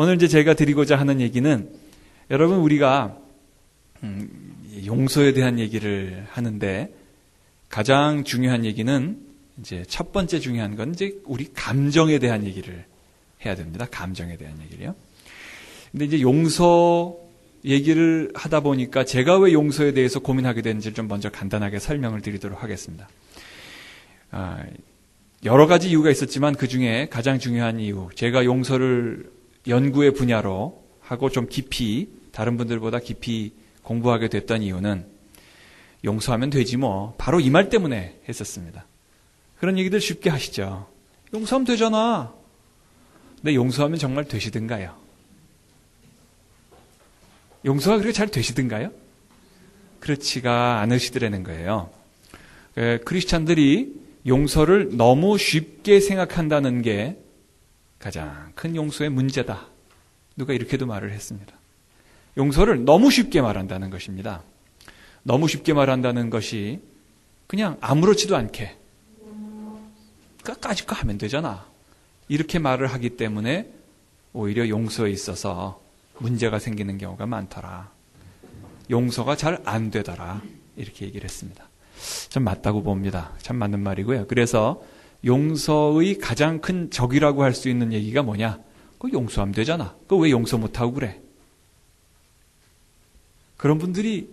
오늘 이제 제가 드리고자 하는 얘기는 여러분 우리가 음, 용서에 대한 얘기를 하는데 가장 중요한 얘기는 이제 첫 번째 중요한 건 이제 우리 감정에 대한 얘기를 해야 됩니다. 감정에 대한 얘기를요. 근데 이제 용서 얘기를 하다 보니까 제가 왜 용서에 대해서 고민하게 되는지를 좀 먼저 간단하게 설명을 드리도록 하겠습니다. 아, 여러 가지 이유가 있었지만 그 중에 가장 중요한 이유, 제가 용서를 연구의 분야로 하고 좀 깊이 다른 분들보다 깊이 공부하게 됐던 이유는 용서하면 되지 뭐 바로 이 말 때문에 했었습니다. 그런 얘기들 쉽게 하시죠. 용서하면 되잖아. 근데 용서하면 정말 되시든가요? 용서가 그렇게 잘 되시든가요? 그렇지가 않으시더라는 거예요. 크리스찬들이 용서를 너무 쉽게 생각한다는 게 가장 큰 용서의 문제다. 누가 이렇게도 말을 했습니다. 용서를 너무 쉽게 말한다는 것입니다. 너무 쉽게 말한다는 것이 그냥 아무렇지도 않게 까짓 거 하면 되잖아. 이렇게 말을 하기 때문에 오히려 용서에 있어서 문제가 생기는 경우가 많더라. 용서가 잘 안 되더라. 이렇게 얘기를 했습니다. 참 맞다고 봅니다. 참 맞는 말이고요. 그래서 용서의 가장 큰 적이라고 할 수 있는 얘기가 뭐냐? 그 용서하면 되잖아. 그 왜 용서 못하고 그래? 그런 분들이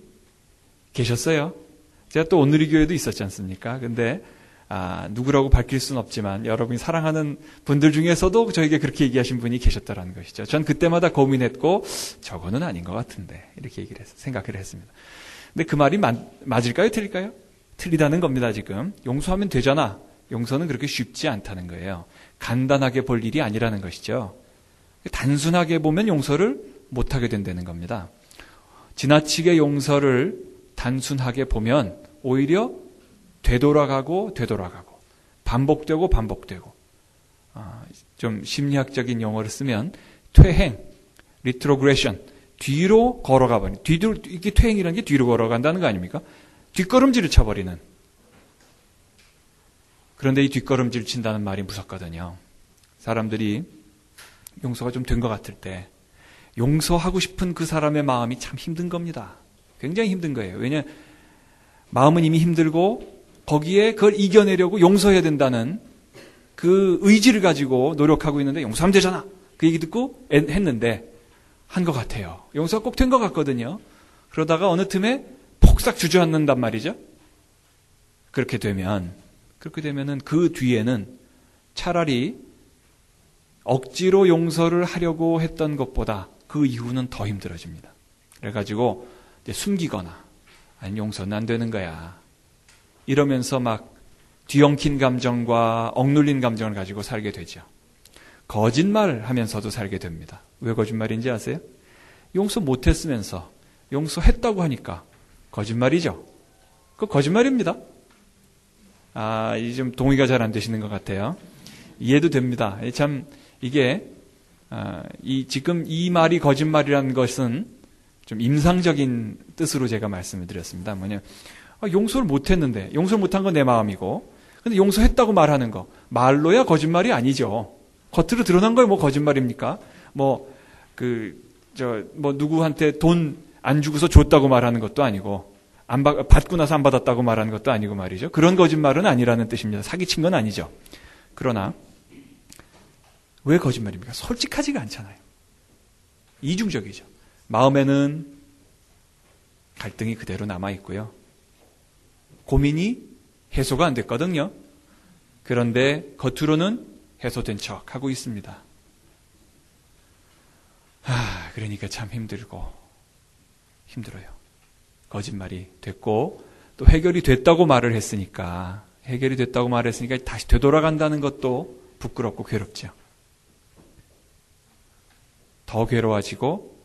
계셨어요. 제가 또 오늘의 교회도 있었지 않습니까? 근데 아, 누구라고 밝힐 수는 없지만 여러분이 사랑하는 분들 중에서도 저에게 그렇게 얘기하신 분이 계셨다라는 것이죠. 전 그때마다 고민했고 저거는 아닌 것 같은데 이렇게 얘기를 했, 생각을 했습니다. 근데 그 말이 맞, 맞을까요? 틀릴까요? 틀리다는 겁니다. 지금 용서하면 되잖아. 용서는 그렇게 쉽지 않다는 거예요. 간단하게 볼 일이 아니라는 것이죠. 단순하게 보면 용서를 못하게 된다는 겁니다. 지나치게 용서를 단순하게 보면 오히려 되돌아가고 되돌아가고 반복되고 반복되고 아, 좀 심리학적인 용어를 쓰면 퇴행, retrogression 뒤로 걸어가 버리 뒤로 이게 퇴행이라는 게 뒤로 걸어간다는 거 아닙니까? 뒷걸음질을 쳐버리는 그런데 이 뒷걸음질 친다는 말이 무섭거든요. 사람들이 용서가 좀 된 것 같을 때 용서하고 싶은 그 사람의 마음이 참 힘든 겁니다. 굉장히 힘든 거예요. 왜냐 마음은 이미 힘들고 거기에 그걸 이겨내려고 용서해야 된다는 그 의지를 가지고 노력하고 있는데 용서하면 되잖아. 그 얘기 듣고 했는데 한 것 같아요. 용서가 꼭 된 것 같거든요. 그러다가 어느 틈에 폭삭 주저앉는단 말이죠. 그렇게 되면 그렇게 되면은 그 뒤에는 차라리 억지로 용서를 하려고 했던 것보다 그 이후는 더 힘들어집니다. 그래가지고 숨기거나 아니 용서는 안 되는 거야. 이러면서 막 뒤엉킨 감정과 억눌린 감정을 가지고 살게 되죠. 거짓말 하면서도 살게 됩니다. 왜 거짓말인지 아세요? 용서 못했으면서 용서했다고 하니까 거짓말이죠. 그 거짓말입니다. 아, 이 좀 동의가 잘 안 되시는 것 같아요. 이해도 됩니다. 참 이게 아, 이 지금 이 말이 거짓말이라는 것은 좀 임상적인 뜻으로 제가 말씀을 드렸습니다. 뭐냐 아, 용서를 못했는데 용서를 못한 건 내 마음이고 근데 용서했다고 말하는 거 말로야 거짓말이 아니죠. 겉으로 드러난 거에 뭐 거짓말입니까? 뭐 그 저 뭐 누구한테 돈 안 주고서 줬다고 말하는 것도 아니고 안 받, 받고 나서 안 받았다고 말하는 것도 아니고 말이죠. 그런 거짓말은 아니라는 뜻입니다. 사기친 건 아니죠. 그러나 왜 거짓말입니까? 솔직하지가 않잖아요. 이중적이죠. 마음에는 갈등이 그대로 남아 있고요. 고민이 해소가 안 됐거든요. 그런데 겉으로는 해소된 척 하고 있습니다. 아, 그러니까 참 힘들고 힘들어요. 거짓말이 됐고 또 해결이 됐다고 말을 했으니까 해결이 됐다고 말했으니까 다시 되돌아간다는 것도 부끄럽고 괴롭죠. 더 괴로워지고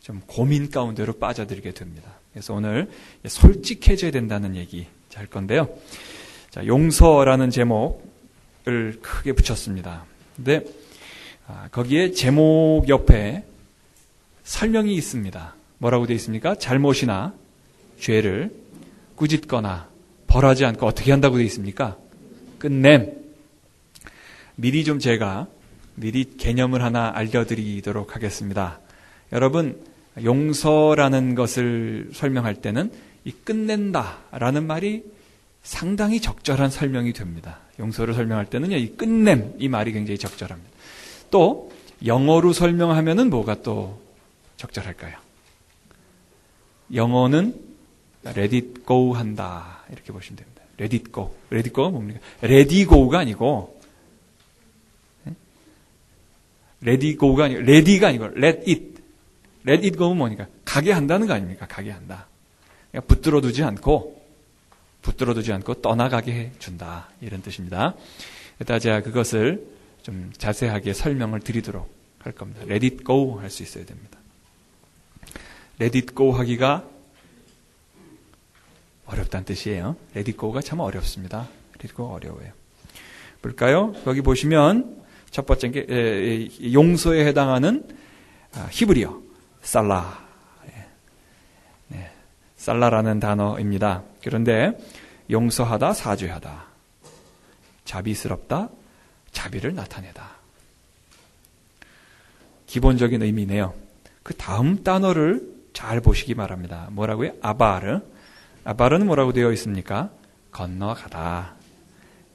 좀 고민 가운데로 빠져들게 됩니다. 그래서 오늘 솔직해져야 된다는 얘기 할 건데요. 자, 용서라는 제목을 크게 붙였습니다. 근데 아, 거기에 제목 옆에 설명이 있습니다. 뭐라고 되어 있습니까? 잘못이나 죄를 꾸짖거나 벌하지 않고 어떻게 한다고 되어 있습니까? 끝냄. 미리 좀 제가 미리 개념을 하나 알려드리도록 하겠습니다. 여러분, 용서라는 것을 설명할 때는 이 끝낸다 라는 말이 상당히 적절한 설명이 됩니다. 용서를 설명할 때는요, 이 끝냄, 이 말이 굉장히 적절합니다. 또, 영어로 설명하면은 뭐가 또 적절할까요? 영어는 it go 한다. 이렇게 보시면 됩니다. go. let it go가 뭡니까? ready go가 아니고, let it go가 아니고, ready가 아니고, let it. let it go는 뭐니까? 가게 한다는 거 아닙니까? 가게 한다. 그러니까 붙들어 두지 않고, 붙들어 두지 않고 떠나가게 해 준다. 이런 뜻입니다. 일단 제가 그것을 좀 자세하게 설명을 드리도록 할 겁니다. it go 할수 있어야 됩니다. it go 하기가 어렵다는 뜻이에요. go가 참 어렵습니다. go 어려워요. 볼까요? 여기 보시면 첫 번째 게 용서에 해당하는 아, 히브리어 살라 예. 네, 살라라는 단어입니다. 그런데 용서하다, 사죄하다, 자비스럽다, 자비를 나타내다. 기본적인 의미네요. 그 다음 단어를 잘 보시기 바랍니다. 뭐라고요? 아바르. 아바르는 뭐라고 되어 있습니까? 건너가다,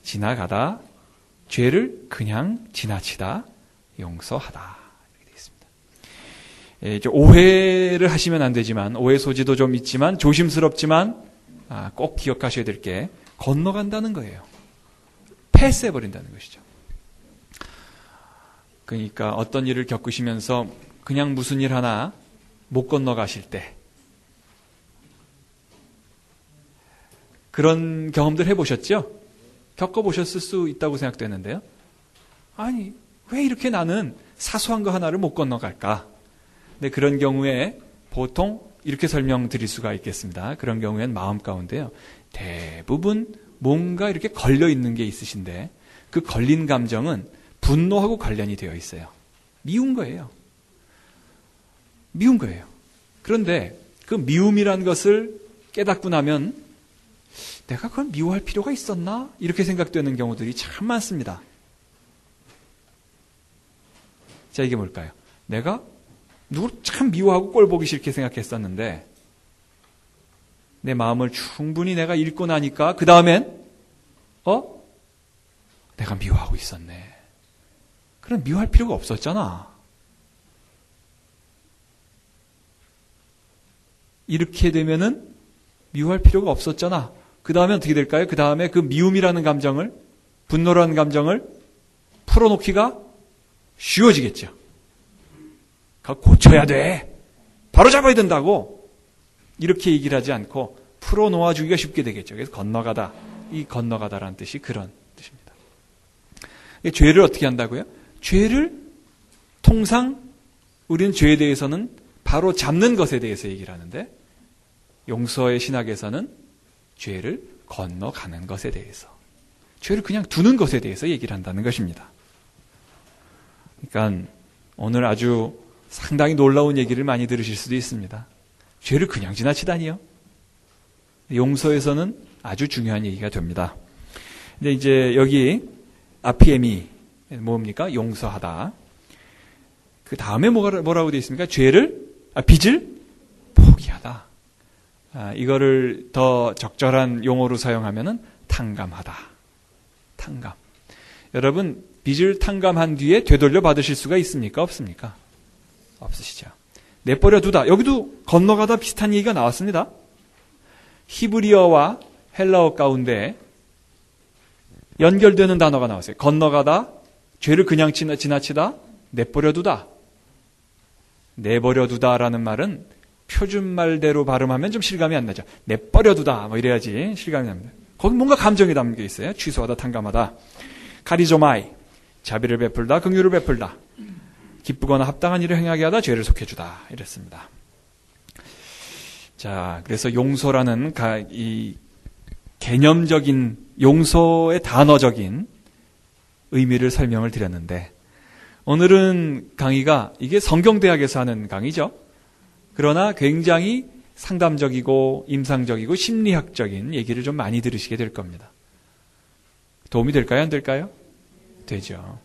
지나가다, 죄를 그냥 지나치다, 용서하다. 이렇게 되어 있습니다. 예, 오해를 하시면 안 되지만, 오해 소지도 좀 있지만, 조심스럽지만, 아, 꼭 기억하셔야 될 게, 건너간다는 거예요. 패스해버린다는 것이죠. 그러니까 어떤 일을 겪으시면서 그냥 무슨 일 하나 못 건너가실 때 그런 경험들 해보셨죠? 겪어보셨을 수 있다고 생각되는데요. 아니, 왜 이렇게 나는 사소한 거 하나를 못 건너갈까? 근데 그런 경우에 보통 이렇게 설명드릴 수가 있겠습니다. 그런 경우엔 마음 가운데요. 대부분 뭔가 이렇게 걸려 있는 게 있으신데 그 걸린 감정은 분노하고 관련이 되어 있어요. 미운 거예요. 미운 거예요. 그런데 그 미움이란 것을 깨닫고 나면 내가 그걸 미워할 필요가 있었나? 이렇게 생각되는 경우들이 참 많습니다. 자, 이게 뭘까요? 내가 누구를 참 미워하고 꼴 보기 싫게 생각했었는데 내 마음을 충분히 내가 읽고 나니까 그 다음엔 어? 내가 미워하고 있었네. 그럼 미워할 필요가 없었잖아. 이렇게 되면은 미워할 필요가 없었잖아. 그 다음에 어떻게 될까요? 그 다음에 그 미움이라는 감정을, 분노라는 감정을 풀어놓기가 쉬워지겠죠. 고쳐야 돼. 바로 잡아야 된다고. 이렇게 얘기를 하지 않고 풀어놓아 주기가 쉽게 되겠죠. 그래서 건너가다. 이 건너가다라는 뜻이 그런 뜻입니다. 죄를 어떻게 한다고요? 죄를 통상 우리는 죄에 대해서는 바로 잡는 것에 대해서 얘기를 하는데 용서의 신학에서는 죄를 건너가는 것에 대해서 죄를 그냥 두는 것에 대해서 얘기를 한다는 것입니다. 그러니까 오늘 아주 상당히 놀라운 얘기를 많이 들으실 수도 있습니다. 죄를 그냥 지나치다니요. 용서에서는 아주 중요한 얘기가 됩니다. 근데 이제 여기 아피엠이 뭡니까? 용서하다. 그 다음에 뭐라고 되어 있습니까? 죄를, 아, 빚을 포기하다. 아, 이거를 더 적절한 용어로 사용하면은 탕감하다. 탕감. 여러분, 빚을 탕감한 뒤에 되돌려 받으실 수가 있습니까? 없습니까? 없으시죠. 내버려 두다. 여기도 건너가다 비슷한 얘기가 나왔습니다. 히브리어와 헬라어 가운데 연결되는 단어가 나왔어요. 건너가다, 죄를 그냥 지나치다, 내버려 두다. 내버려 두다라는 말은 표준말대로 발음하면 좀 실감이 안 나죠. 내버려두다, 뭐 이래야지 실감이 납니다. 거기 뭔가 감정이 담겨 있어요. 취소하다, 탕감하다. 카리조마이, 자비를 베풀다, 긍휼을 베풀다. 기쁘거나 합당한 일을 행하게 하다, 죄를 속해주다. 이랬습니다. 자, 그래서 용서라는 이 개념적인 용서의 단어적인 의미를 설명을 드렸는데 오늘은 강의가 이게 성경대학에서 하는 강의죠. 그러나 굉장히 상담적이고 임상적이고 심리학적인 얘기를 좀 많이 들으시게 될 겁니다. 도움이 될까요? 안 될까요? 되죠.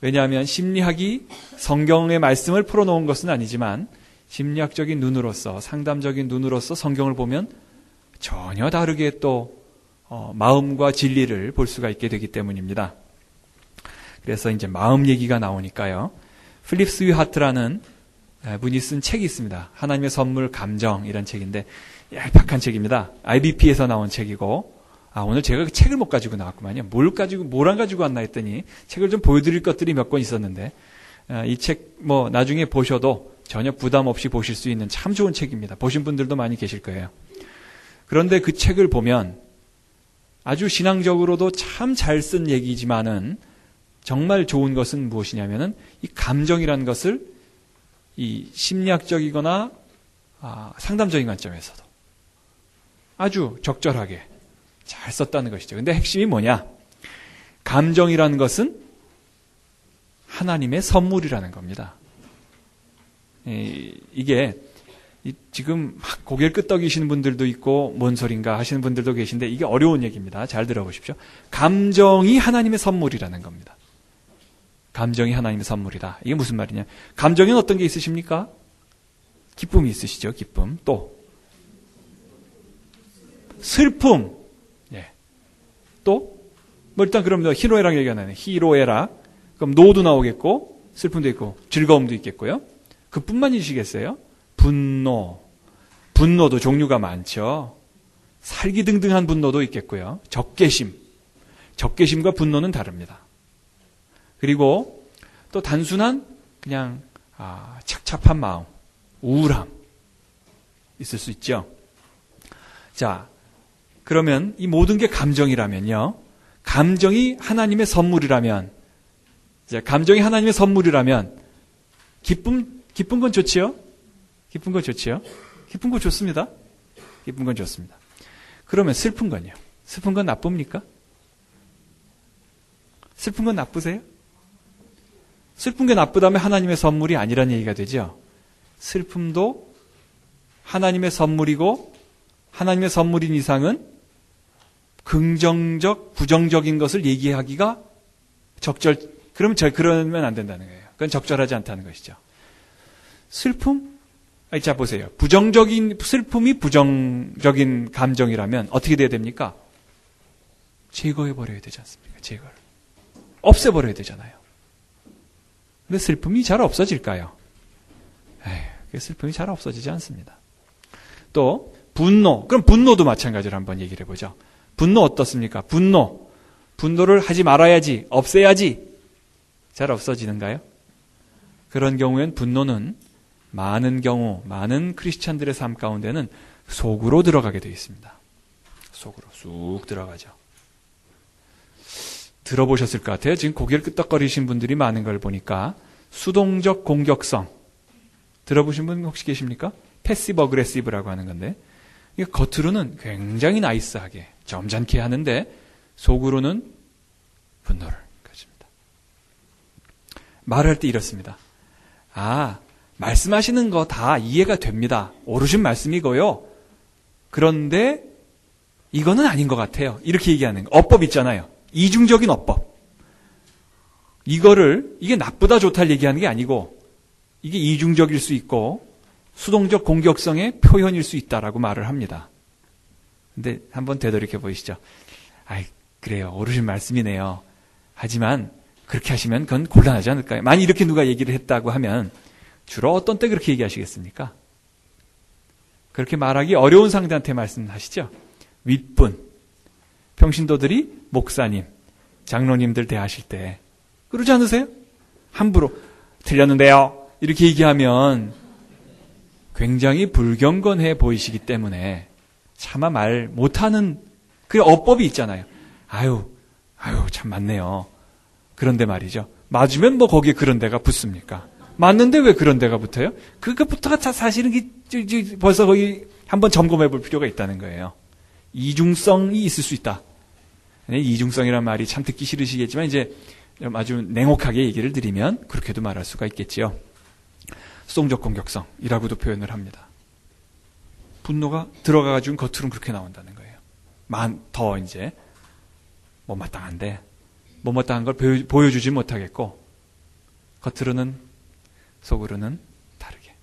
왜냐하면 심리학이 성경의 말씀을 풀어놓은 것은 아니지만 심리학적인 눈으로서 상담적인 눈으로서 성경을 보면 전혀 다르게 또 어, 마음과 진리를 볼 수가 있게 되기 때문입니다. 그래서 이제 마음 얘기가 나오니까요. 필립 스위하트라는 분이 쓴 책이 있습니다. 하나님의 선물 감정 이런 책인데 얄팍한 책입니다. IVP에서 나온 책이고 아 오늘 제가 그 책을 못 가지고 나왔구만요. 뭘 가지고 뭘 안 가지고 왔나 했더니 책을 좀 보여드릴 것들이 몇 권 있었는데 이 책 뭐 나중에 보셔도 전혀 부담 없이 보실 수 있는 참 좋은 책입니다. 보신 분들도 많이 계실 거예요. 그런데 그 책을 보면 아주 신앙적으로도 참 잘 쓴 얘기지만은 정말 좋은 것은 무엇이냐면은 이 감정이라는 것을 이 심리학적이거나 아, 상담적인 관점에서도 아주 적절하게 잘 썼다는 것이죠. 근데 핵심이 뭐냐? 감정이라는 것은 하나님의 선물이라는 겁니다. 이게 지금 막 고개를 끄덕이시는 분들도 있고 뭔 소린가 하시는 분들도 계신데 이게 어려운 얘기입니다. 잘 들어보십시오. 감정이 하나님의 선물이라는 겁니다. 감정이 하나님의 선물이다. 이게 무슨 말이냐? 감정에는 어떤 게 있으십니까? 기쁨이 있으시죠. 기쁨. 또 슬픔. 예. 또 뭐 일단 그럼 히로에락 얘기가 나네. 히로에락. 그럼 노도 나오겠고 슬픔도 있고 즐거움도 있겠고요. 그뿐만이시겠어요? 분노. 분노도 종류가 많죠. 살기 등등한 분노도 있겠고요. 적개심. 적개심과 분노는 다릅니다. 그리고 또 단순한 그냥 아, 착잡한 마음, 우울함 있을 수 있죠. 자, 그러면 이 모든 게 감정이라면요. 감정이 하나님의 선물이라면, 이제 감정이 하나님의 선물이라면 기쁨 기쁜 건 좋지요? 기쁜 건 좋지요? 기쁜 건 좋습니다. 기쁜 건 좋습니다. 그러면 슬픈 건요? 슬픈 건 나쁩니까? 슬픈 건 나쁘세요? 슬픈 게 나쁘다면 하나님의 선물이 아니란 얘기가 되죠. 슬픔도 하나님의 선물이고 하나님의 선물인 이상은 긍정적, 부정적인 것을 얘기하기가 적절, 그러면 저, 그러면 안 된다는 거예요. 그건 적절하지 않다는 것이죠. 슬픔? 자, 보세요. 부정적인, 슬픔이 부정적인 감정이라면 어떻게 돼야 됩니까? 제거해버려야 되지 않습니까? 제거를. 없애버려야 되잖아요. 근데 슬픔이 잘 없어질까요? 에휴, 슬픔이 잘 없어지지 않습니다. 또, 분노. 그럼 분노도 마찬가지로 한번 얘기를 해보죠. 분노 어떻습니까? 분노. 분노를 하지 말아야지, 없애야지. 잘 없어지는가요? 그런 경우엔 분노는 많은 경우, 많은 크리스찬들의 삶 가운데는 속으로 들어가게 되어 있습니다. 속으로 쑥 들어가죠. 들어보셨을 것 같아요. 지금 고개를 끄덕거리신 분들이 많은 걸 보니까 수동적 공격성 들어보신 분 혹시 계십니까? passive aggressive라고 하는 건데 겉으로는 굉장히 나이스하게 점잖게 하는데 속으로는 분노를 가집니다. 말할 때 이렇습니다. 아, 말씀하시는 거 다 이해가 됩니다. 옳으신 말씀이고요. 그런데 이거는 아닌 것 같아요. 이렇게 얘기하는 거. 어법 있잖아요. 이중적인 어법. 이거를 이게 나쁘다 좋다 얘기하는 게 아니고 이게 이중적일 수 있고 수동적 공격성의 표현일 수 있다라고 말을 합니다. 근데 한번 되돌이켜 보시죠. 아이 그래요. 오르신 말씀이네요. 하지만 그렇게 하시면 그건 곤란하지 않을까요? 만약 이렇게 누가 얘기를 했다고 하면 주로 어떤 때 그렇게 얘기하시겠습니까? 그렇게 말하기 어려운 상대한테 말씀하시죠. 윗분, 평신도들이 목사님, 장로님들 대하실 때 그러지 않으세요? 함부로 틀렸는데요. 이렇게 얘기하면 굉장히 불경건해 보이시기 때문에 차마 말 못하는 그 어법이 있잖아요. 아유, 아유, 참 맞네요. 그런데 말이죠. 맞으면 뭐 거기에 그런 데가 붙습니까? 맞는데 왜 그런 데가 붙어요? 그것부터가 사실은 벌써 거기 한번 점검해 볼 필요가 있다는 거예요. 이중성이 있을 수 있다. 이중성이란 말이 참 듣기 싫으시겠지만 이제 아주 냉혹하게 얘기를 드리면 그렇게도 말할 수가 있겠지요. 수동적 공격성이라고도 표현을 합니다. 분노가 들어가가지고 겉으로는 그렇게 나온다는 거예요. 만, 더 이제 못마땅한데 못마땅한 걸 보여, 주지 못하겠고 겉으로는 속으로는 다르게.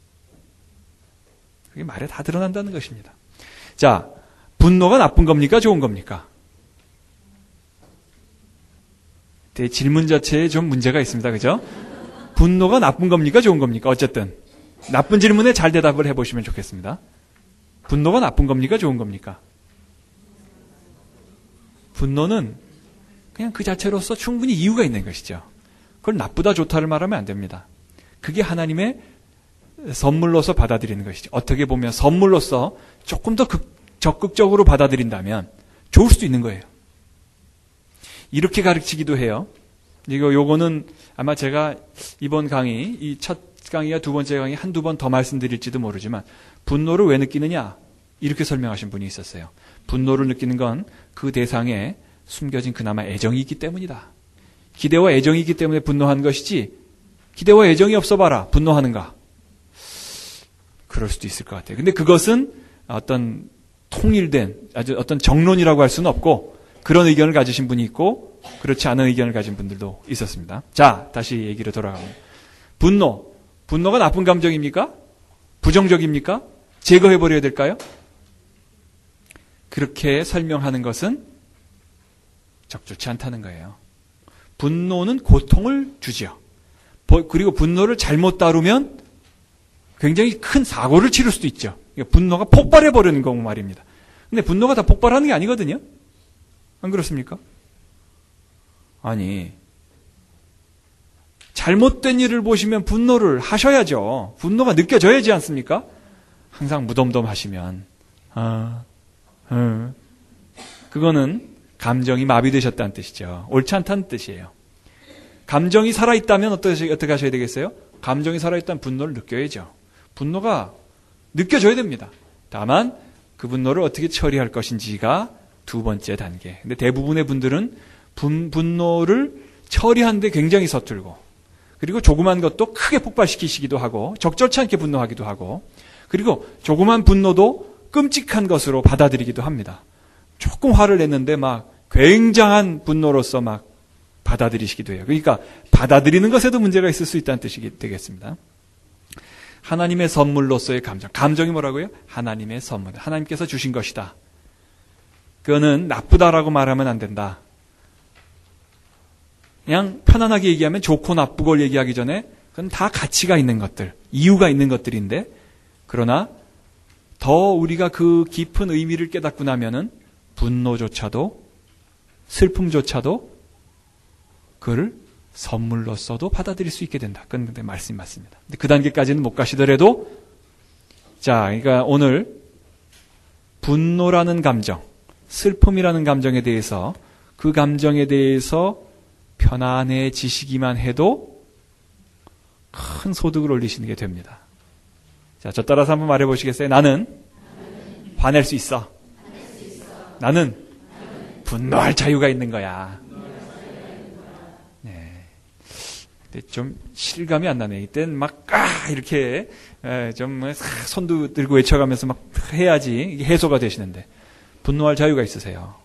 그게 말에 다 드러난다는 것입니다. 자, 분노가 나쁜 겁니까? 좋은 겁니까? 네, 질문 자체에 좀 문제가 있습니다. 그죠? 분노가 나쁜 겁니까? 좋은 겁니까? 어쨌든. 나쁜 질문에 잘 대답을 해보시면 좋겠습니다. 분노가 나쁜 겁니까? 좋은 겁니까? 분노는 그냥 그 자체로서 충분히 이유가 있는 것이죠. 그걸 나쁘다 좋다를 말하면 안 됩니다. 그게 하나님의 선물로서 받아들이는 것이죠. 어떻게 보면 선물로서 조금 더 극, 적극적으로 받아들인다면 좋을 수도 있는 거예요. 이렇게 가르치기도 해요. 이거 요거는 아마 제가 이번 강의 이 첫 강의와 두 번째 강의 한두 번 더 말씀드릴지도 모르지만 분노를 왜 느끼느냐 이렇게 설명하신 분이 있었어요. 분노를 느끼는 건 그 대상에 숨겨진 그나마 애정이 있기 때문이다. 기대와 애정이 있기 때문에 분노한 것이지 기대와 애정이 없어 봐라 분노하는가? 그럴 수도 있을 것 같아요. 근데 그것은 어떤 통일된 아주 어떤 정론이라고 할 수는 없고 그런 의견을 가지신 분이 있고 그렇지 않은 의견을 가진 분들도 있었습니다. 자, 다시 얘기로 돌아가면 분노. 분노가 나쁜 감정입니까? 부정적입니까? 제거해 버려야 될까요? 그렇게 설명하는 것은 적절치 않다는 거예요. 분노는 고통을 주죠. 그리고 분노를 잘못 다루면 굉장히 큰 사고를 치를 수도 있죠. 분노가 폭발해 버리는 거 말입니다. 근데 분노가 다 폭발하는 게 아니거든요. 안 그렇습니까? 아니, 잘못된 일을 보시면 분노를 하셔야죠. 분노가 느껴져야지 않습니까? 항상 무덤덤하시면, 아, 음, 그거는 감정이 마비되셨다는 뜻이죠. 옳지 않다는 뜻이에요. 감정이 살아있다면 어떻게, 어떻게 하셔야 되겠어요? 감정이 살아있다면 분노를 느껴야죠. 분노가 느껴져야 됩니다. 다만 그 분노를 어떻게 처리할 것인지가 두 번째 단계. 근데 대부분의 분들은 분, 분노를 처리하는데 굉장히 서툴고 그리고 조그만 것도 크게 폭발시키시기도 하고 적절치 않게 분노하기도 하고 그리고 조그만 분노도 끔찍한 것으로 받아들이기도 합니다. 조금 화를 냈는데 막 굉장한 분노로서 막 받아들이시기도 해요. 그러니까 받아들이는 것에도 문제가 있을 수 있다는 뜻이 되겠습니다. 하나님의 선물로서의 감정. 감정이 뭐라고요? 하나님의 선물. 하나님께서 주신 것이다. 그거는 나쁘다라고 말하면 안 된다. 그냥 편안하게 얘기하면 좋고 나쁘고를 얘기하기 전에 그건 다 가치가 있는 것들, 이유가 있는 것들인데 그러나 더 우리가 그 깊은 의미를 깨닫고 나면은 분노조차도 슬픔조차도 그를 선물로써도 받아들일 수 있게 된다. 그건 근데 말씀이 맞습니다. 근데 그 단계까지는 못 가시더라도 자, 그러니까 오늘 분노라는 감정, 슬픔이라는 감정에 대해서 그 감정에 대해서 편안해지시기만 해도 큰 소득을 올리시는 게 됩니다. 자, 저 따라서 한번 말해 보시겠어요? 나는 화낼 수 있어. 나는 분노할 자유가 있는 거야. 좀 실감이 안 나네. 이때는 막, 아! 이렇게, 좀, 손도 들고 외쳐가면서 막 해야지 해소가 되시는데. 분노할 자유가 있으세요.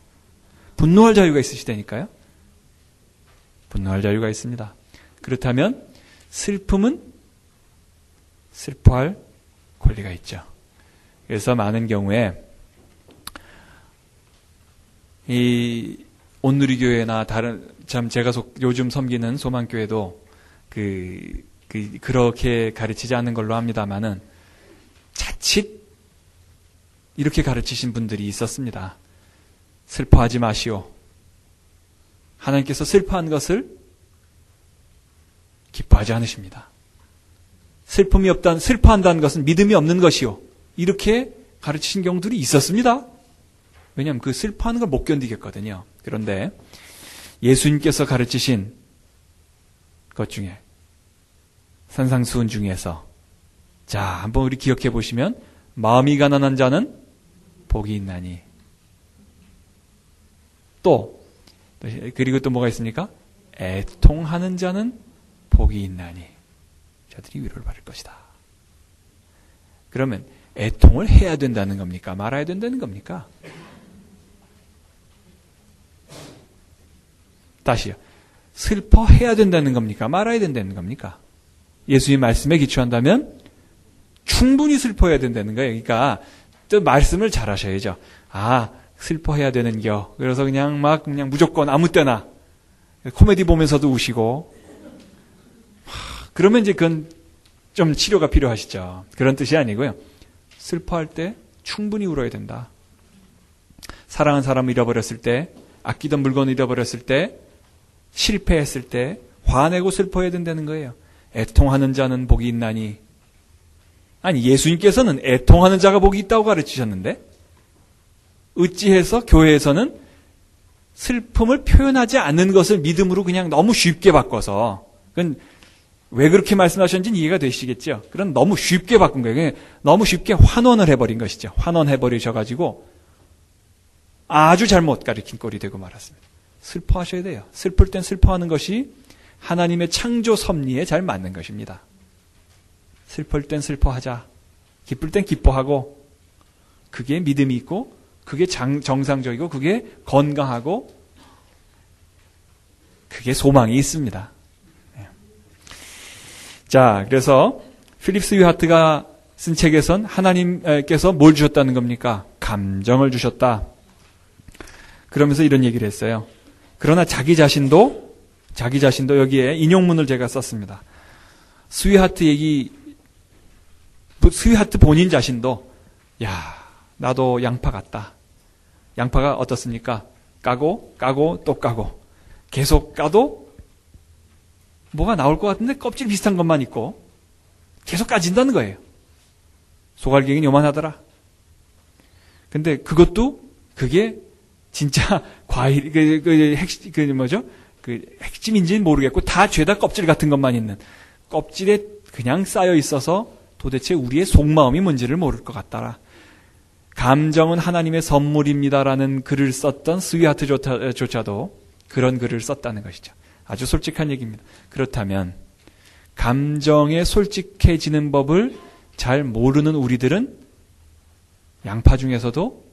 분노할 자유가 있으시다니까요? 분노할 자유가 있습니다. 그렇다면, 슬픔은 슬퍼할 권리가 있죠. 그래서 많은 경우에, 이, 온누리교회나 다른, 참 제가 속, 요즘 섬기는 소망교회도 그, 그 그렇게 가르치지 않는 걸로 합니다만은 자칫 이렇게 가르치신 분들이 있었습니다. 슬퍼하지 마시오. 하나님께서 슬퍼한 것을 기뻐하지 않으십니다. 슬픔이 없다는 슬퍼한다는 것은 믿음이 없는 것이요. 이렇게 가르치신 경우들이 있었습니다. 왜냐하면 그 슬퍼하는 걸 못 견디겠거든요. 그런데 예수님께서 가르치신 것 중에 산상수훈 중에서 자 한번 우리 기억해 보시면 마음이 가난한 자는 복이 있나니 또 그리고 또 뭐가 있습니까? 애통하는 자는 복이 있나니 저들이 위로를 받을 것이다. 그러면 애통을 해야 된다는 겁니까? 말아야 된다는 겁니까? 다시요. 슬퍼해야 된다는 겁니까? 말아야 된다는 겁니까? 예수님 말씀에 기초한다면 충분히 슬퍼해야 된다는 거예요. 그러니까 또 말씀을 잘 하셔야죠. 아, 슬퍼해야 되는겨. 그래서 그냥 막 그냥 무조건 아무 때나 코미디 보면서도 우시고 그러면 이제 그건 좀 치료가 필요하시죠. 그런 뜻이 아니고요. 슬퍼할 때 충분히 울어야 된다. 사랑한 사람을 잃어버렸을 때, 아끼던 물건을 잃어버렸을 때, 실패했을 때, 화내고 슬퍼해야 된다는 거예요. 애통하는 자는 복이 있나니. 아니, 예수님께서는 애통하는 자가 복이 있다고 가르치셨는데, 어찌해서 교회에서는 슬픔을 표현하지 않는 것을 믿음으로 그냥 너무 쉽게 바꿔서, 그건 왜 그렇게 말씀하셨는지 이해가 되시겠죠? 그런 너무 쉽게 바꾼 거예요. 너무 쉽게 환원을 해버린 것이죠. 환원해버리셔가지고 아주 잘못 가리킨 꼴이 되고 말았습니다. 슬퍼하셔야 돼요. 슬플 땐 슬퍼하는 것이 하나님의 창조 섭리에 잘 맞는 것입니다. 슬플 땐 슬퍼하자. 기쁠 땐 기뻐하고 그게 믿음이 있고 그게 장, 정상적이고 그게 건강하고 그게 소망이 있습니다. 자, 그래서 필립스 유하트가 쓴 책에선 하나님께서 뭘 주셨다는 겁니까? 감정을 주셨다. 그러면서 이런 얘기를 했어요. 그러나 자기 자신도 자기 자신도 여기에 인용문을 제가 썼습니다. 스위하트 얘기 스위하트 본인 자신도 야 나도 양파 같다. 양파가 어떻습니까? 까고 까고 또 까고 계속 까도 뭐가 나올 것 같은데 껍질 비슷한 것만 있고 계속 까진다는 거예요. 속알갱이 요만하더라. 근데 그것도 그게 진짜 과일 그, 그 핵심 그 뭐죠? 그 핵심인지는 모르겠고 다 죄다 껍질 같은 것만 있는 껍질에 그냥 쌓여 있어서 도대체 우리의 속마음이 뭔지를 모를 것 같더라. 감정은 하나님의 선물입니다라는 글을 썼던 스위하트조차도 그런 글을 썼다는 것이죠. 아주 솔직한 얘기입니다. 그렇다면 감정에 솔직해지는 법을 잘 모르는 우리들은 양파 중에서도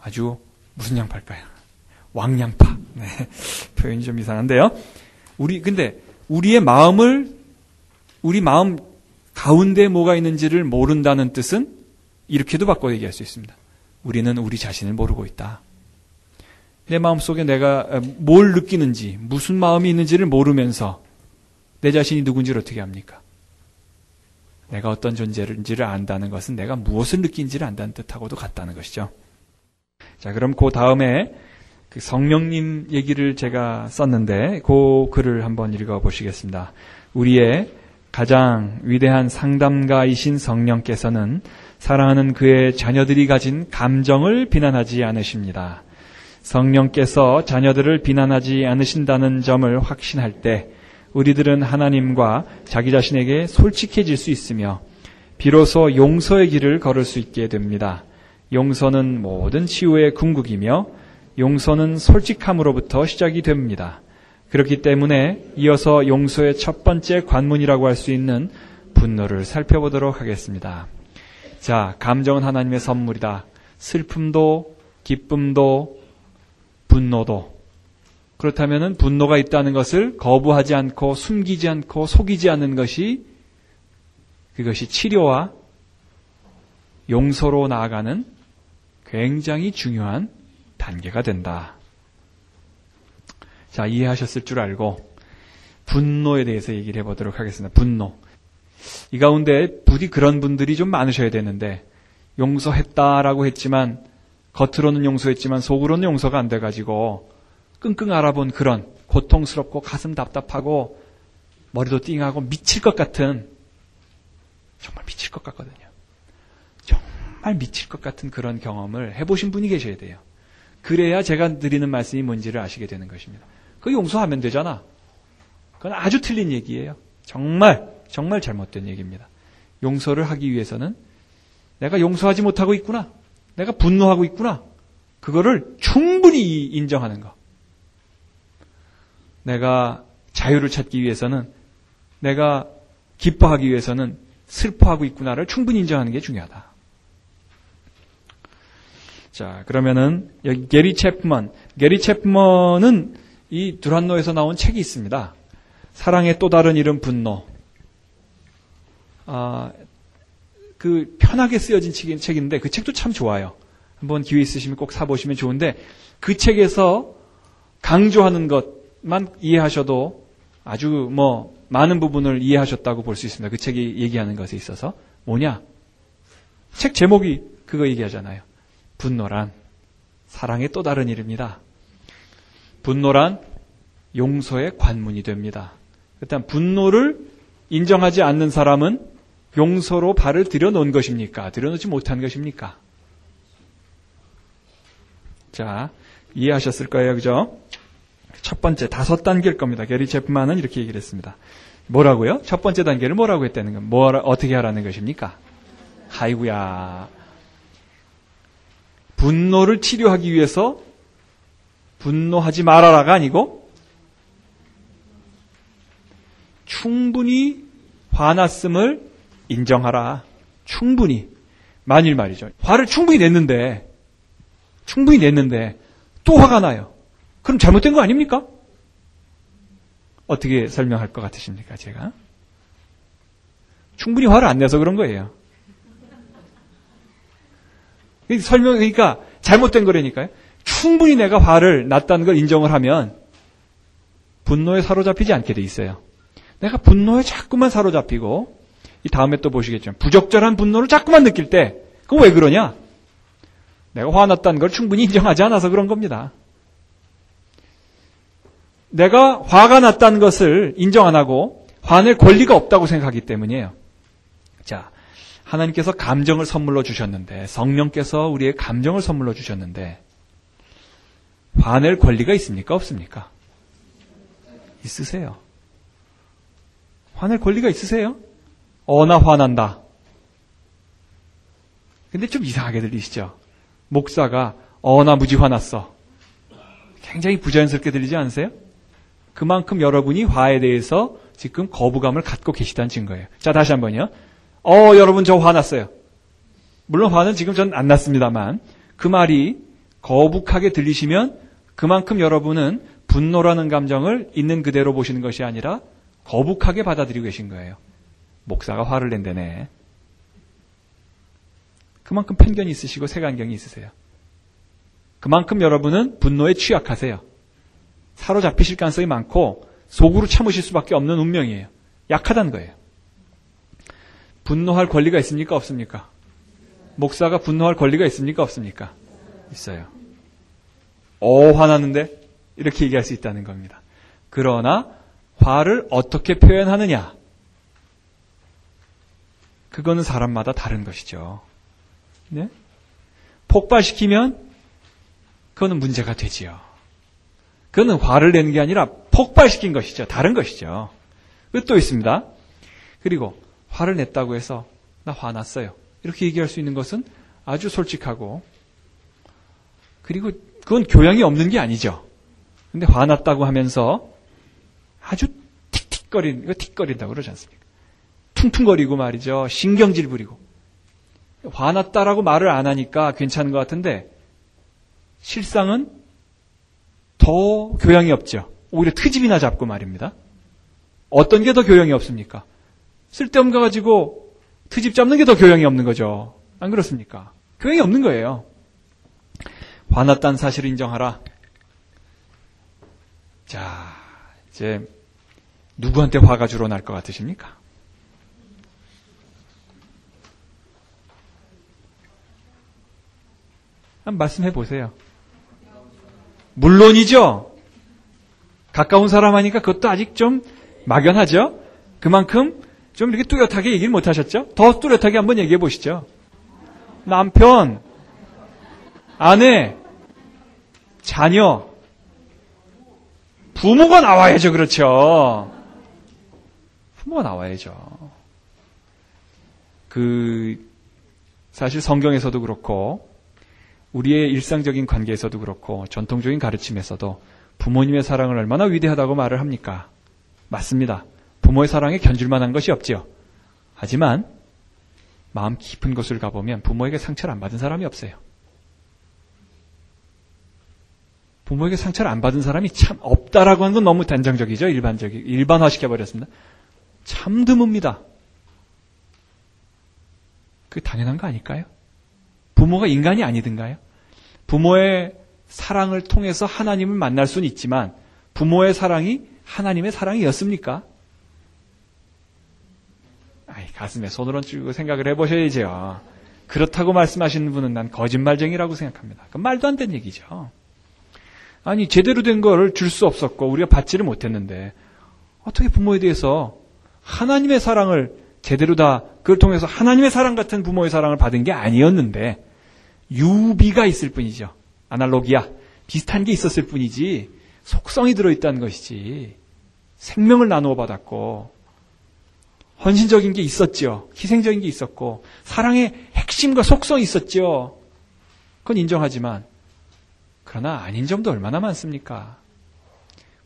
아주 무슨 양파일까요? 왕양파. 네. 표현이 좀 이상한데요. 우리 근데 우리의 마음을 우리 마음 가운데 뭐가 있는지를 모른다는 뜻은 이렇게도 바꿔 얘기할 수 있습니다. 우리는 우리 자신을 모르고 있다. 내 마음속에 내가 뭘 느끼는지, 무슨 마음이 있는지를 모르면서 내 자신이 누군지를 어떻게 합니까? 내가 어떤 존재인지를 안다는 것은 내가 무엇을 느낀지를 안다는 뜻하고도 같다는 것이죠. 자, 그럼 그 다음에 그 성령님 얘기를 제가 썼는데 그 글을 한번 읽어 보시겠습니다. 우리의 가장 위대한 상담가이신 성령께서는 사랑하는 그의 자녀들이 가진 감정을 비난하지 않으십니다. 성령께서 자녀들을 비난하지 않으신다는 점을 확신할 때 우리들은 하나님과 자기 자신에게 솔직해질 수 있으며 비로소 용서의 길을 걸을 수 있게 됩니다. 용서는 모든 치유의 궁극이며 용서는 솔직함으로부터 시작이 됩니다. 그렇기 때문에 이어서 용서의 첫 번째 관문이라고 할 수 있는 분노를 살펴보도록 하겠습니다. 자, 감정은 하나님의 선물이다. 슬픔도 기쁨도 분노도 그렇다면 분노가 있다는 것을 거부하지 않고 숨기지 않고 속이지 않는 것이 그것이 치료와 용서로 나아가는 굉장히 중요한 단계가 된다. 자, 이해하셨을 줄 알고 분노에 대해서 얘기를 해보도록 하겠습니다. 분노. 이 가운데 부디 그런 분들이 좀 많으셔야 되는데 용서했다라고 했지만 겉으로는 용서했지만 속으로는 용서가 안 돼가지고 끙끙 알아본 그런 고통스럽고 가슴 답답하고 머리도 띵하고 미칠 것 같은 정말 미칠 것 같거든요. 정말 미칠 것 같은 그런 경험을 해보신 분이 계셔야 돼요. 그래야 제가 드리는 말씀이 뭔지를 아시게 되는 것입니다. 그 용서하면 되잖아. 그건 아주 틀린 얘기예요. 정말 정말 잘못된 얘기입니다. 용서를 하기 위해서는 내가 용서하지 못하고 있구나. 내가 분노하고 있구나. 그거를 충분히 인정하는 것. 내가 자유를 찾기 위해서는 내가 기뻐하기 위해서는 슬퍼하고 있구나를 충분히 인정하는 게 중요하다. 자, 그러면은 여기 게리 챕먼, 게리 챕먼은 이 두란노에서 나온 책이 있습니다. 사랑의 또 다른 이름 분노. 아, 그 편하게 쓰여진 책인데 그 책도 참 좋아요. 한번 기회 있으시면 꼭 사보시면 좋은데 그 책에서 강조하는 것만 이해하셔도 아주 뭐 많은 부분을 이해하셨다고 볼 수 있습니다. 그 책이 얘기하는 것에 있어서 뭐냐? 책 제목이 그거 얘기하잖아요. 분노란 사랑의 또 다른 이름이다. 분노란 용서의 관문이 됩니다. 일단 분노를 인정하지 않는 사람은 용서로 발을 들여놓은 것입니까? 들여놓지 못한 것입니까? 자, 이해하셨을 거예요. 그죠? 첫 번째, 다섯 단계일 겁니다. 게리 제프만은 이렇게 얘기를 했습니다. 뭐라고요? 첫 번째 단계를 뭐라고 했다는 건, 뭐, 어떻게 하라는 것입니까? 아이구야. 분노를 치료하기 위해서 분노하지 말아라가 아니고 충분히 화났음을 인정하라. 충분히. 만일 말이죠. 화를 충분히 냈는데, 충분히 냈는데, 또 화가 나요. 그럼 잘못된 거 아닙니까? 어떻게 설명할 것 같으십니까, 제가? 충분히 화를 안 내서 그런 거예요. 설명, 그러니까 잘못된 거라니까요. 충분히 내가 화를 났다는 걸 인정을 하면 분노에 사로잡히지 않게 돼 있어요. 내가 분노에 자꾸만 사로잡히고 이 다음에 또 보시겠지만 부적절한 분노를 자꾸만 느낄 때 그거 왜 그러냐? 내가 화났다는 걸 충분히 인정하지 않아서 그런 겁니다. 내가 화가 났다는 것을 인정 안 하고 화낼 권리가 없다고 생각하기 때문이에요. 자, 하나님께서 감정을 선물로 주셨는데 성령께서 우리의 감정을 선물로 주셨는데 화낼 권리가 있습니까? 없습니까? 있으세요. 화낼 권리가 있으세요? 어, 나 화난다. 근데 좀 이상하게 들리시죠? 목사가, 어, 나 무지 화났어. 굉장히 부자연스럽게 들리지 않으세요? 그만큼 여러분이 화에 대해서 지금 거부감을 갖고 계시다는 증거예요. 자, 다시 한 번요. 어, 여러분 저 화났어요. 물론 화는 지금 전 안 났습니다만 그 말이 거북하게 들리시면 그만큼 여러분은 분노라는 감정을 있는 그대로 보시는 것이 아니라 거북하게 받아들이고 계신 거예요. 목사가 화를 낸다네. 그만큼 편견이 있으시고 색안경이 있으세요. 그만큼 여러분은 분노에 취약하세요. 사로잡히실 가능성이 많고 속으로 참으실 수밖에 없는 운명이에요. 약하다는 거예요. 분노할 권리가 있습니까? 없습니까? 목사가 분노할 권리가 있습니까? 없습니까? 있어요. 어, 화났는데? 이렇게 얘기할 수 있다는 겁니다. 그러나 화를 어떻게 표현하느냐? 그거는 사람마다 다른 것이죠. 네? 폭발시키면 그거는 문제가 되지요. 그거는 화를 내는 게 아니라 폭발시킨 것이죠. 다른 것이죠. 또 있습니다. 그리고 화를 냈다고 해서 나 화났어요. 이렇게 얘기할 수 있는 것은 아주 솔직하고 그리고 그건 교양이 없는 게 아니죠. 근데 화났다고 하면서 아주 이거 틱거린다고 그러지 않습니까? 퉁퉁거리고 말이죠. 신경질 부리고. 화났다라고 말을 안 하니까 괜찮은 것 같은데 실상은 더 교양이 없죠. 오히려 트집이나 잡고 말입니다. 어떤 게 더 교양이 없습니까? 쓸데없는 거 가지고 트집 잡는 게 더 교양이 없는 거죠. 안 그렇습니까? 교양이 없는 거예요. 화났다는 사실을 인정하라. 자, 이제 누구한테 화가 주로 날 것 같으십니까? 한번 말씀해 보세요. 물론이죠. 가까운 사람 하니까 그것도 아직 좀 막연하죠. 그만큼 좀 이렇게 뚜렷하게 얘기를 못 하셨죠? 더 뚜렷하게 한번 얘기해 보시죠. 남편, 아내, 자녀, 부모가 나와야죠. 그렇죠. 부모가 나와야죠. 그, 사실 성경에서도 그렇고, 우리의 일상적인 관계에서도 그렇고, 전통적인 가르침에서도 부모님의 사랑을 얼마나 위대하다고 말을 합니까? 맞습니다. 부모의 사랑에 견줄만한 것이 없지요. 하지만 마음 깊은 곳을 가보면 부모에게 상처를 안 받은 사람이 없어요. 부모에게 상처를 안 받은 사람이 참 없다라고 하는 건 너무 단정적이죠. 일반적이 일반화시켜 버렸습니다. 참 드뭅니다. 그 당연한 거 아닐까요? 부모가 인간이 아니든가요? 부모의 사랑을 통해서 하나님을 만날 수는 있지만 부모의 사랑이 하나님의 사랑이었습니까? 아이, 가슴에 손을 얹고 생각을 해보셔야죠. 그렇다고 말씀하시는 분은 난 거짓말쟁이라고 생각합니다. 그 말도 안 되는 얘기죠. 아니, 제대로 된 거를 줄 수 없었고, 우리가 받지를 못했는데, 어떻게 부모에 대해서 하나님의 사랑을 제대로 다, 그걸 통해서 하나님의 사랑 같은 부모의 사랑을 받은 게 아니었는데, 유비가 있을 뿐이죠. 아날로기야. 비슷한 게 있었을 뿐이지, 속성이 들어있다는 것이지, 생명을 나누어 받았고, 헌신적인 게 있었죠. 희생적인 게 있었고, 사랑의 핵심과 속성이 있었죠. 그건 인정하지만, 그러나 아닌 점도 얼마나 많습니까?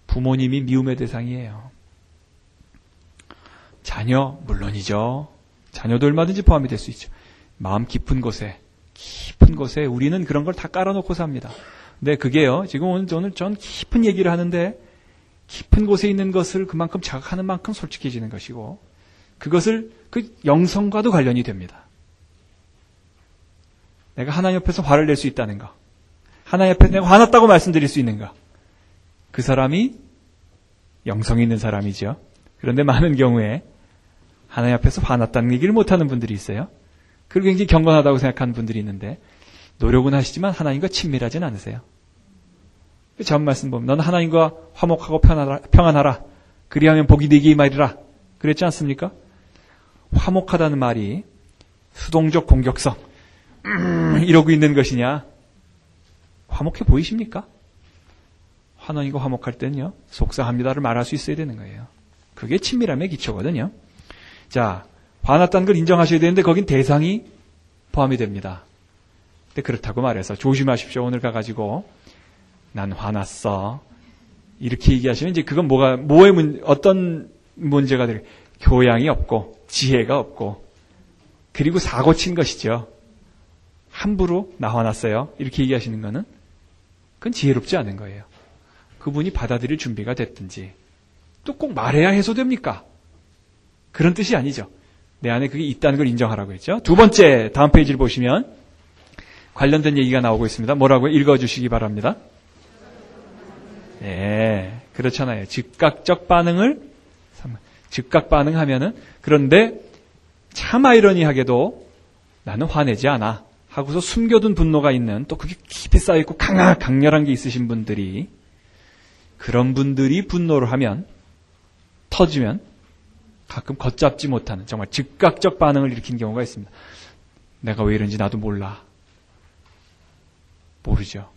부모님이 미움의 대상이에요. 자녀, 물론이죠. 자녀도 얼마든지 포함이 될 수 있죠. 마음 깊은 곳에, 깊은 곳에 우리는 그런 걸 다 깔아놓고 삽니다. 근데 그게요, 지금 오늘, 오늘 전 깊은 얘기를 하는데, 깊은 곳에 있는 것을 그만큼 자각하는 만큼 솔직해지는 것이고, 그것을 그 영성과도 관련이 됩니다. 내가 하나님 옆에서 화를 낼 수 있다는 거. 하나님 앞에 내가 화났다고 말씀드릴 수 있는가? 그 사람이 영성이 있는 사람이죠. 그런데 많은 경우에 하나님 앞에서 화났다는 얘기를 못하는 분들이 있어요. 그리고 굉장히 경건하다고 생각하는 분들이 있는데 노력은 하시지만 하나님과 친밀하진 않으세요. 전 말씀 보면 너는 하나님과 화목하고 편하라, 평안하라. 그리하면 복이 되기 말이라. 그랬지 않습니까? 화목하다는 말이 수동적 공격성 음, 이러고 있는 것이냐? 화목해 보이십니까? 환원이고 화목할 때는요, 속상합니다를 말할 수 있어야 되는 거예요. 그게 친밀함의 기초거든요. 자, 화났다는 걸 인정하셔야 되는데 거긴 대상이 포함이 됩니다. 근데 그렇다고 말해서 조심하십시오. 오늘 가가지고 난 화났어. 이렇게 얘기하시면 이제 그건 뭐가 뭐의 문 어떤 문제가 될 교양이 없고 지혜가 없고 그리고 사고 친 것이죠. 함부로 나 화났어요. 이렇게 얘기하시는 거는 그건 지혜롭지 않은 거예요. 그분이 받아들일 준비가 됐든지 또 꼭 말해야 해소됩니까? 그런 뜻이 아니죠. 내 안에 그게 있다는 걸 인정하라고 했죠. 두 번째 다음 페이지를 보시면 관련된 얘기가 나오고 있습니다. 뭐라고 읽어주시기 바랍니다. 네, 그렇잖아요. 즉각적 반응을 즉각 반응하면은 그런데 참 아이러니하게도 나는 화내지 않아. 하고서 숨겨둔 분노가 있는 또 그게 깊이 쌓여있고 강한 강렬한 게 있으신 분들이 그런 분들이 분노를 하면 터지면 가끔 걷잡지 못하는 정말 즉각적 반응을 일으킨 경우가 있습니다. 내가 왜 이런지 나도 몰라. 모르죠.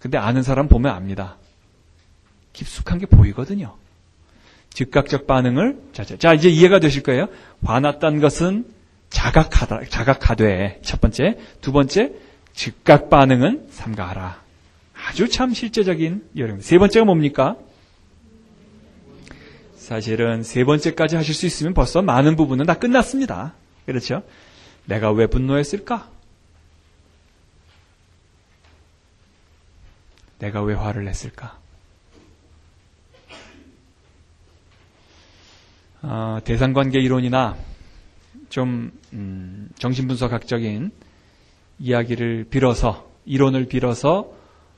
근데 아는 사람 보면 압니다. 깊숙한 게 보이거든요. 즉각적 반응을 자, 자, 자 이제 이해가 되실 거예요. 화났다는 것은 자각하다, 자각하되, 첫 번째. 두 번째, 즉각 반응은 삼가하라. 아주 참 실제적인 요령입니다. 세 번째가 뭡니까? 사실은 세 번째까지 하실 수 있으면 벌써 많은 부분은 다 끝났습니다. 그렇죠? 내가 왜 분노했을까? 내가 왜 화를 냈을까? 어, 대상관계 이론이나 좀 음, 정신분석학적인 이야기를 빌어서 이론을 빌어서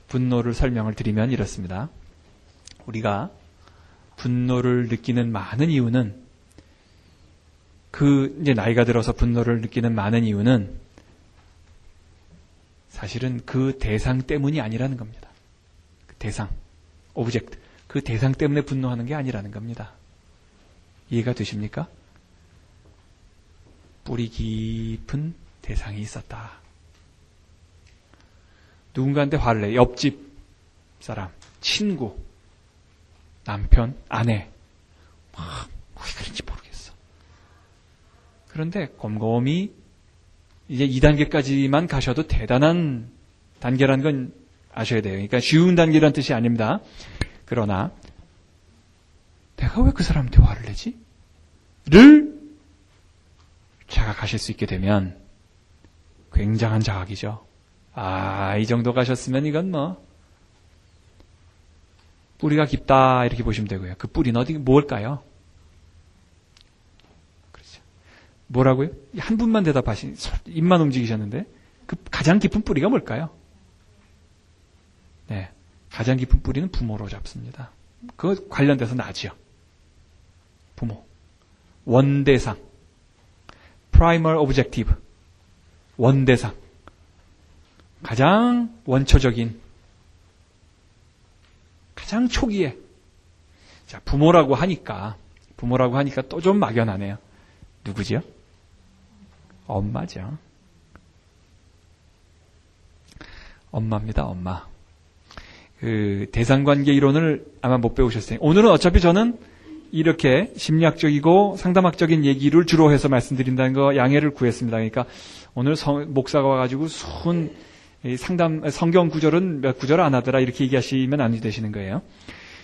분노를 설명을 드리면 이렇습니다. 우리가 분노를 느끼는 많은 이유는 그 이제 나이가 들어서 분노를 느끼는 많은 이유는 사실은 그 대상 때문이 아니라는 겁니다. 그 대상, object, 그 대상 때문에 분노하는 게 아니라는 겁니다. 이해가 되십니까? 뿌리 깊은 대상이 있었다. 누군가한테 화를 내. 옆집 사람, 친구, 남편, 아내. 막, 왜 그런지 모르겠어. 그런데 곰곰이 이제 2단계까지만 가셔도 대단한 단계라는 건 아셔야 돼요. 그러니까 쉬운 단계란 뜻이 아닙니다. 그러나 내가 왜 그 사람한테 화를 내지? 를 자각하실 수 있게 되면 굉장한 자각이죠. 아, 이 정도 가셨으면 이건 뭐 뿌리가 깊다 이렇게 보시면 되고요. 그 뿌리는 어디 뭘까요? 그렇죠. 뭐라고요? 한 분만 대답하신 입만 움직이셨는데 그 가장 깊은 뿌리가 뭘까요? 네, 가장 깊은 뿌리는 부모로 잡습니다. 그 관련돼서 나지요. 부모, 원대상, primal objective, 원대상, 가장 원초적인 가장 초기에 자 부모라고 하니까 부모라고 하니까 또 좀 막연하네요. 누구지요? 엄마죠. 엄마입니다, 엄마. 그 대상관계 이론을 아마 못 배우셨어요. 오늘은 어차피 저는 이렇게 심리학적이고 상담학적인 얘기를 주로 해서 말씀드린다는 거 양해를 구했습니다. 그러니까 오늘 성, 목사가 와가지고 순 상담 성경 구절은 몇 구절 안 하더라 이렇게 얘기하시면 안 되시는 거예요.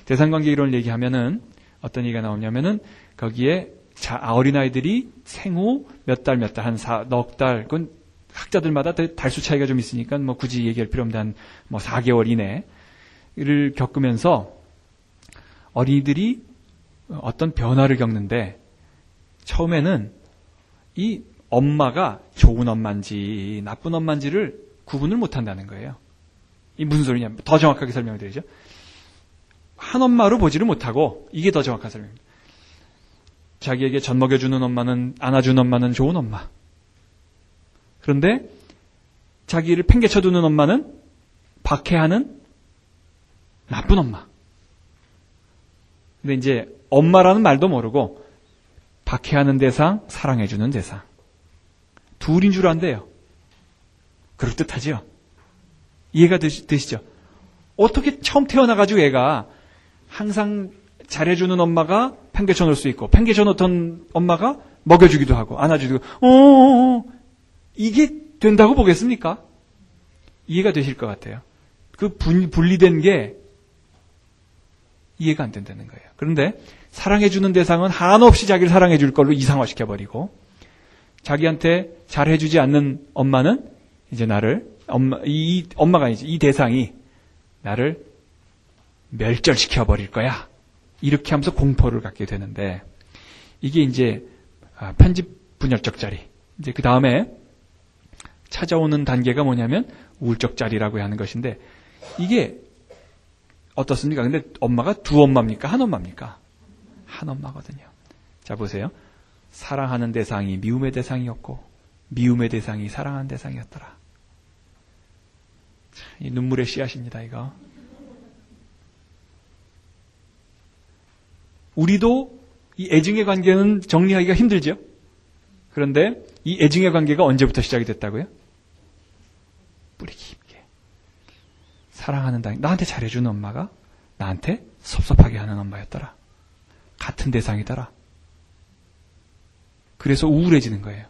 대상관계 이론을 얘기하면은 어떤 얘기가 나오냐면은 거기에 자, 어린아이들이 생후 몇 달 몇 달한넉 달, 그건 학자들마다 달수 차이가 좀 있으니까 뭐 굳이 얘기할 필요 없는데 한뭐 4개월 이내를 겪으면서 어린이들이 어떤 변화를 겪는데 처음에는 이 엄마가 좋은 엄마인지 나쁜 엄마인지를 구분을 못 한다는 거예요. 이 무슨 소리냐? 더 정확하게 설명을 드리죠. 한 엄마로 보지를 못하고 이게 더 정확한 설명입니다. 자기에게 젖 먹여주는 엄마는 안아주는 엄마는 좋은 엄마. 그런데 자기를 팽개쳐두는 엄마는 박해하는 나쁜 엄마. 근데 이제 엄마라는 말도 모르고 박해하는 대상, 사랑해주는 대상. 둘인 줄 안돼요. 그럴듯하지요? 이해가 되시, 되시죠? 어떻게 처음 태어나가지고 애가 항상 잘해주는 엄마가 팽개쳐 놓을 수 있고, 팽개쳐 놓던 엄마가 먹여주기도 하고, 안아주기도 하고, 어, 이게 된다고 보겠습니까? 이해가 되실 것 같아요. 그 분, 분리된 게 이해가 안 된다는 거예요. 그런데 사랑해주는 대상은 한없이 자기를 사랑해줄 걸로 이상화시켜버리고, 자기한테 잘해주지 않는 엄마는 이제 나를 엄마 이 엄마가 아니지 이 대상이 나를 멸절시켜 버릴 거야. 이렇게 하면서 공포를 갖게 되는데 이게 이제 아, 편집 분열적 자리. 이제 그 다음에 찾아오는 단계가 뭐냐면 우울적 자리라고 하는 것인데 이게 어떻습니까? 근데 엄마가 두 엄마입니까? 한 엄마입니까? 한 엄마거든요. 자 보세요. 사랑하는 대상이 미움의 대상이었고 미움의 대상이 사랑하는 대상이었더라. 이 눈물의 씨앗입니다, 이거. 우리도 이 애증의 관계는 정리하기가 힘들죠? 그런데 이 애증의 관계가 언제부터 시작이 됐다고요? 뿌리 깊게. 사랑하는 당, 나한테 잘해주는 엄마가 나한테 섭섭하게 하는 엄마였더라. 같은 대상이더라. 그래서 우울해지는 거예요.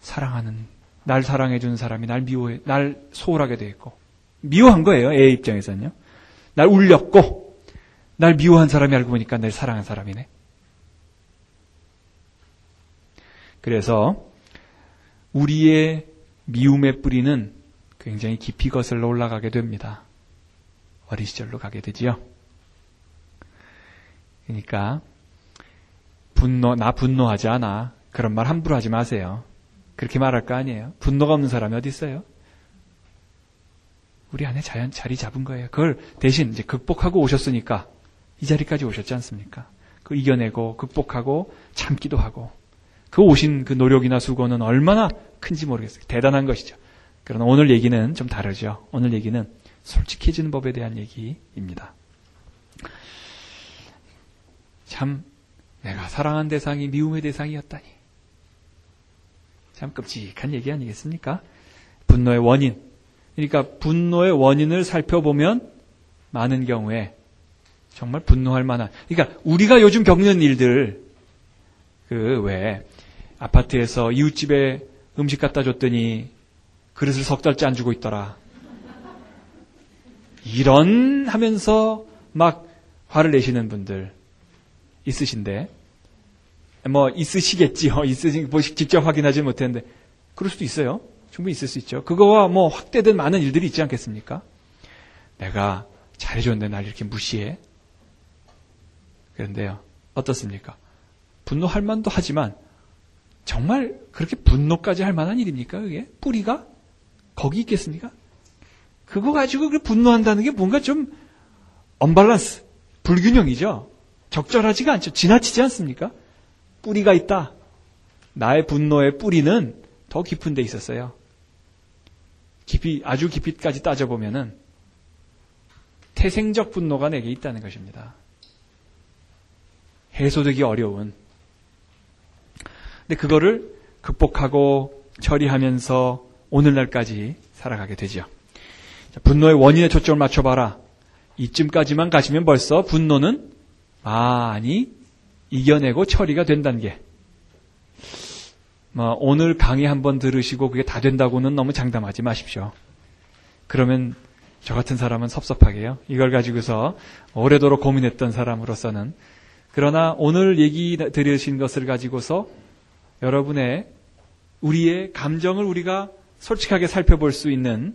사랑하는 날 사랑해주는 사람이 날 미워해, 날 소홀하게 돼 있고. 미워한 거예요, 애 입장에서는요. 날 울렸고, 날 미워한 사람이 알고 보니까 날 사랑한 사람이네. 그래서, 우리의 미움의 뿌리는 굉장히 깊이 거슬러 올라가게 됩니다. 어린 시절로 가게 되지요. 그러니까, 분노, 나 분노하지 않아. 그런 말 함부로 하지 마세요. 그렇게 말할 거 아니에요. 분노가 없는 사람이 어디 있어요? 우리 안에 자연 자리 잡은 거예요. 그걸 대신 이제 극복하고 오셨으니까 이 자리까지 오셨지 않습니까? 그 이겨내고 극복하고 참기도 하고 그 오신 그 노력이나 수고는 얼마나 큰지 모르겠어요. 대단한 것이죠. 그러나 오늘 얘기는 좀 다르죠. 오늘 얘기는 솔직해지는 법에 대한 얘기입니다. 참 내가 사랑한 대상이 미움의 대상이었다니. 참 끔찍한 얘기 아니겠습니까? 분노의 원인. 그러니까 분노의 원인을 살펴보면 많은 경우에 정말 분노할 만한. 그러니까 우리가 요즘 겪는 일들, 그 왜 아파트에서 이웃집에 음식 갖다 줬더니 그릇을 석 달째 안 주고 있더라. 이런 하면서 막 화를 내시는 분들 있으신데 뭐 있으시겠지요. 있으시 뭐 직접 확인하지 못했는데 그럴 수도 있어요. 충분히 있을 수 있죠. 그거와 뭐 확대된 많은 일들이 있지 않겠습니까? 내가 잘해줬는데 날 이렇게 무시해? 그런데요, 어떻습니까? 분노할 만도 하지만 정말 그렇게 분노까지 할 만한 일입니까? 그게 뿌리가 거기 있겠습니까? 그거 가지고 분노한다는 게 뭔가 좀 언밸런스, 불균형이죠. 적절하지가 않죠. 지나치지 않습니까? 뿌리가 있다. 나의 분노의 뿌리는 더 깊은 데 있었어요. 깊이, 아주 깊이까지 따져보면은 태생적 분노가 내게 있다는 것입니다. 해소되기 어려운. 근데 그거를 극복하고 처리하면서 오늘날까지 살아가게 되죠. 분노의 원인에 초점을 맞춰봐라. 이쯤까지만 가시면 벌써 분노는 많이 이겨내고 처리가 된다는 게. 뭐 오늘 강의 한번 들으시고 그게 다 된다고는 너무 장담하지 마십시오. 그러면 저 같은 사람은 섭섭하게요. 이걸 가지고서 오래도록 고민했던 사람으로서는 그러나 오늘 얘기 들으신 것을 가지고서 여러분의 우리의 감정을 우리가 솔직하게 살펴볼 수 있는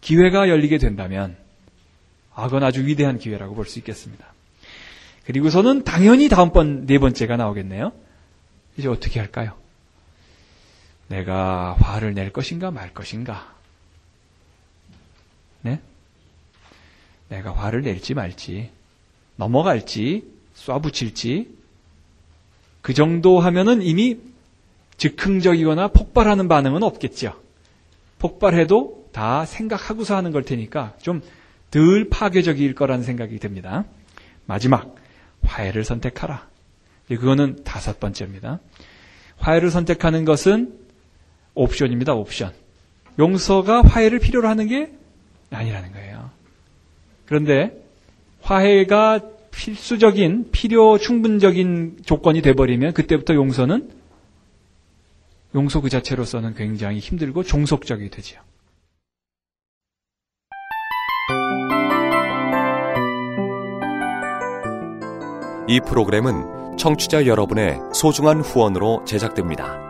기회가 열리게 된다면 아, 그건 아주 위대한 기회라고 볼 수 있겠습니다. 그리고서는 당연히 다음번 네 번째가 나오겠네요. 이제 어떻게 할까요? 내가 화를 낼 것인가 말 것인가? 네? 내가 화를 낼지 말지, 넘어갈지, 쏴붙일지, 그 정도 하면은 이미 즉흥적이거나 폭발하는 반응은 없겠죠. 폭발해도 다 생각하고서 하는 걸 테니까 좀 덜 파괴적일 거라는 생각이 듭니다. 마지막, 화해를 선택하라. 그거는 다섯 번째입니다. 화해를 선택하는 것은 옵션입니다, 옵션. 용서가 화해를 필요로 하는 게 아니라는 거예요. 그런데 화해가 필수적인, 필요 충분적인 조건이 돼버리면 그때부터 용서는 용서 그 자체로서는 굉장히 힘들고 종속적이 되지요. 이 프로그램은 청취자 여러분의 소중한 후원으로 제작됩니다.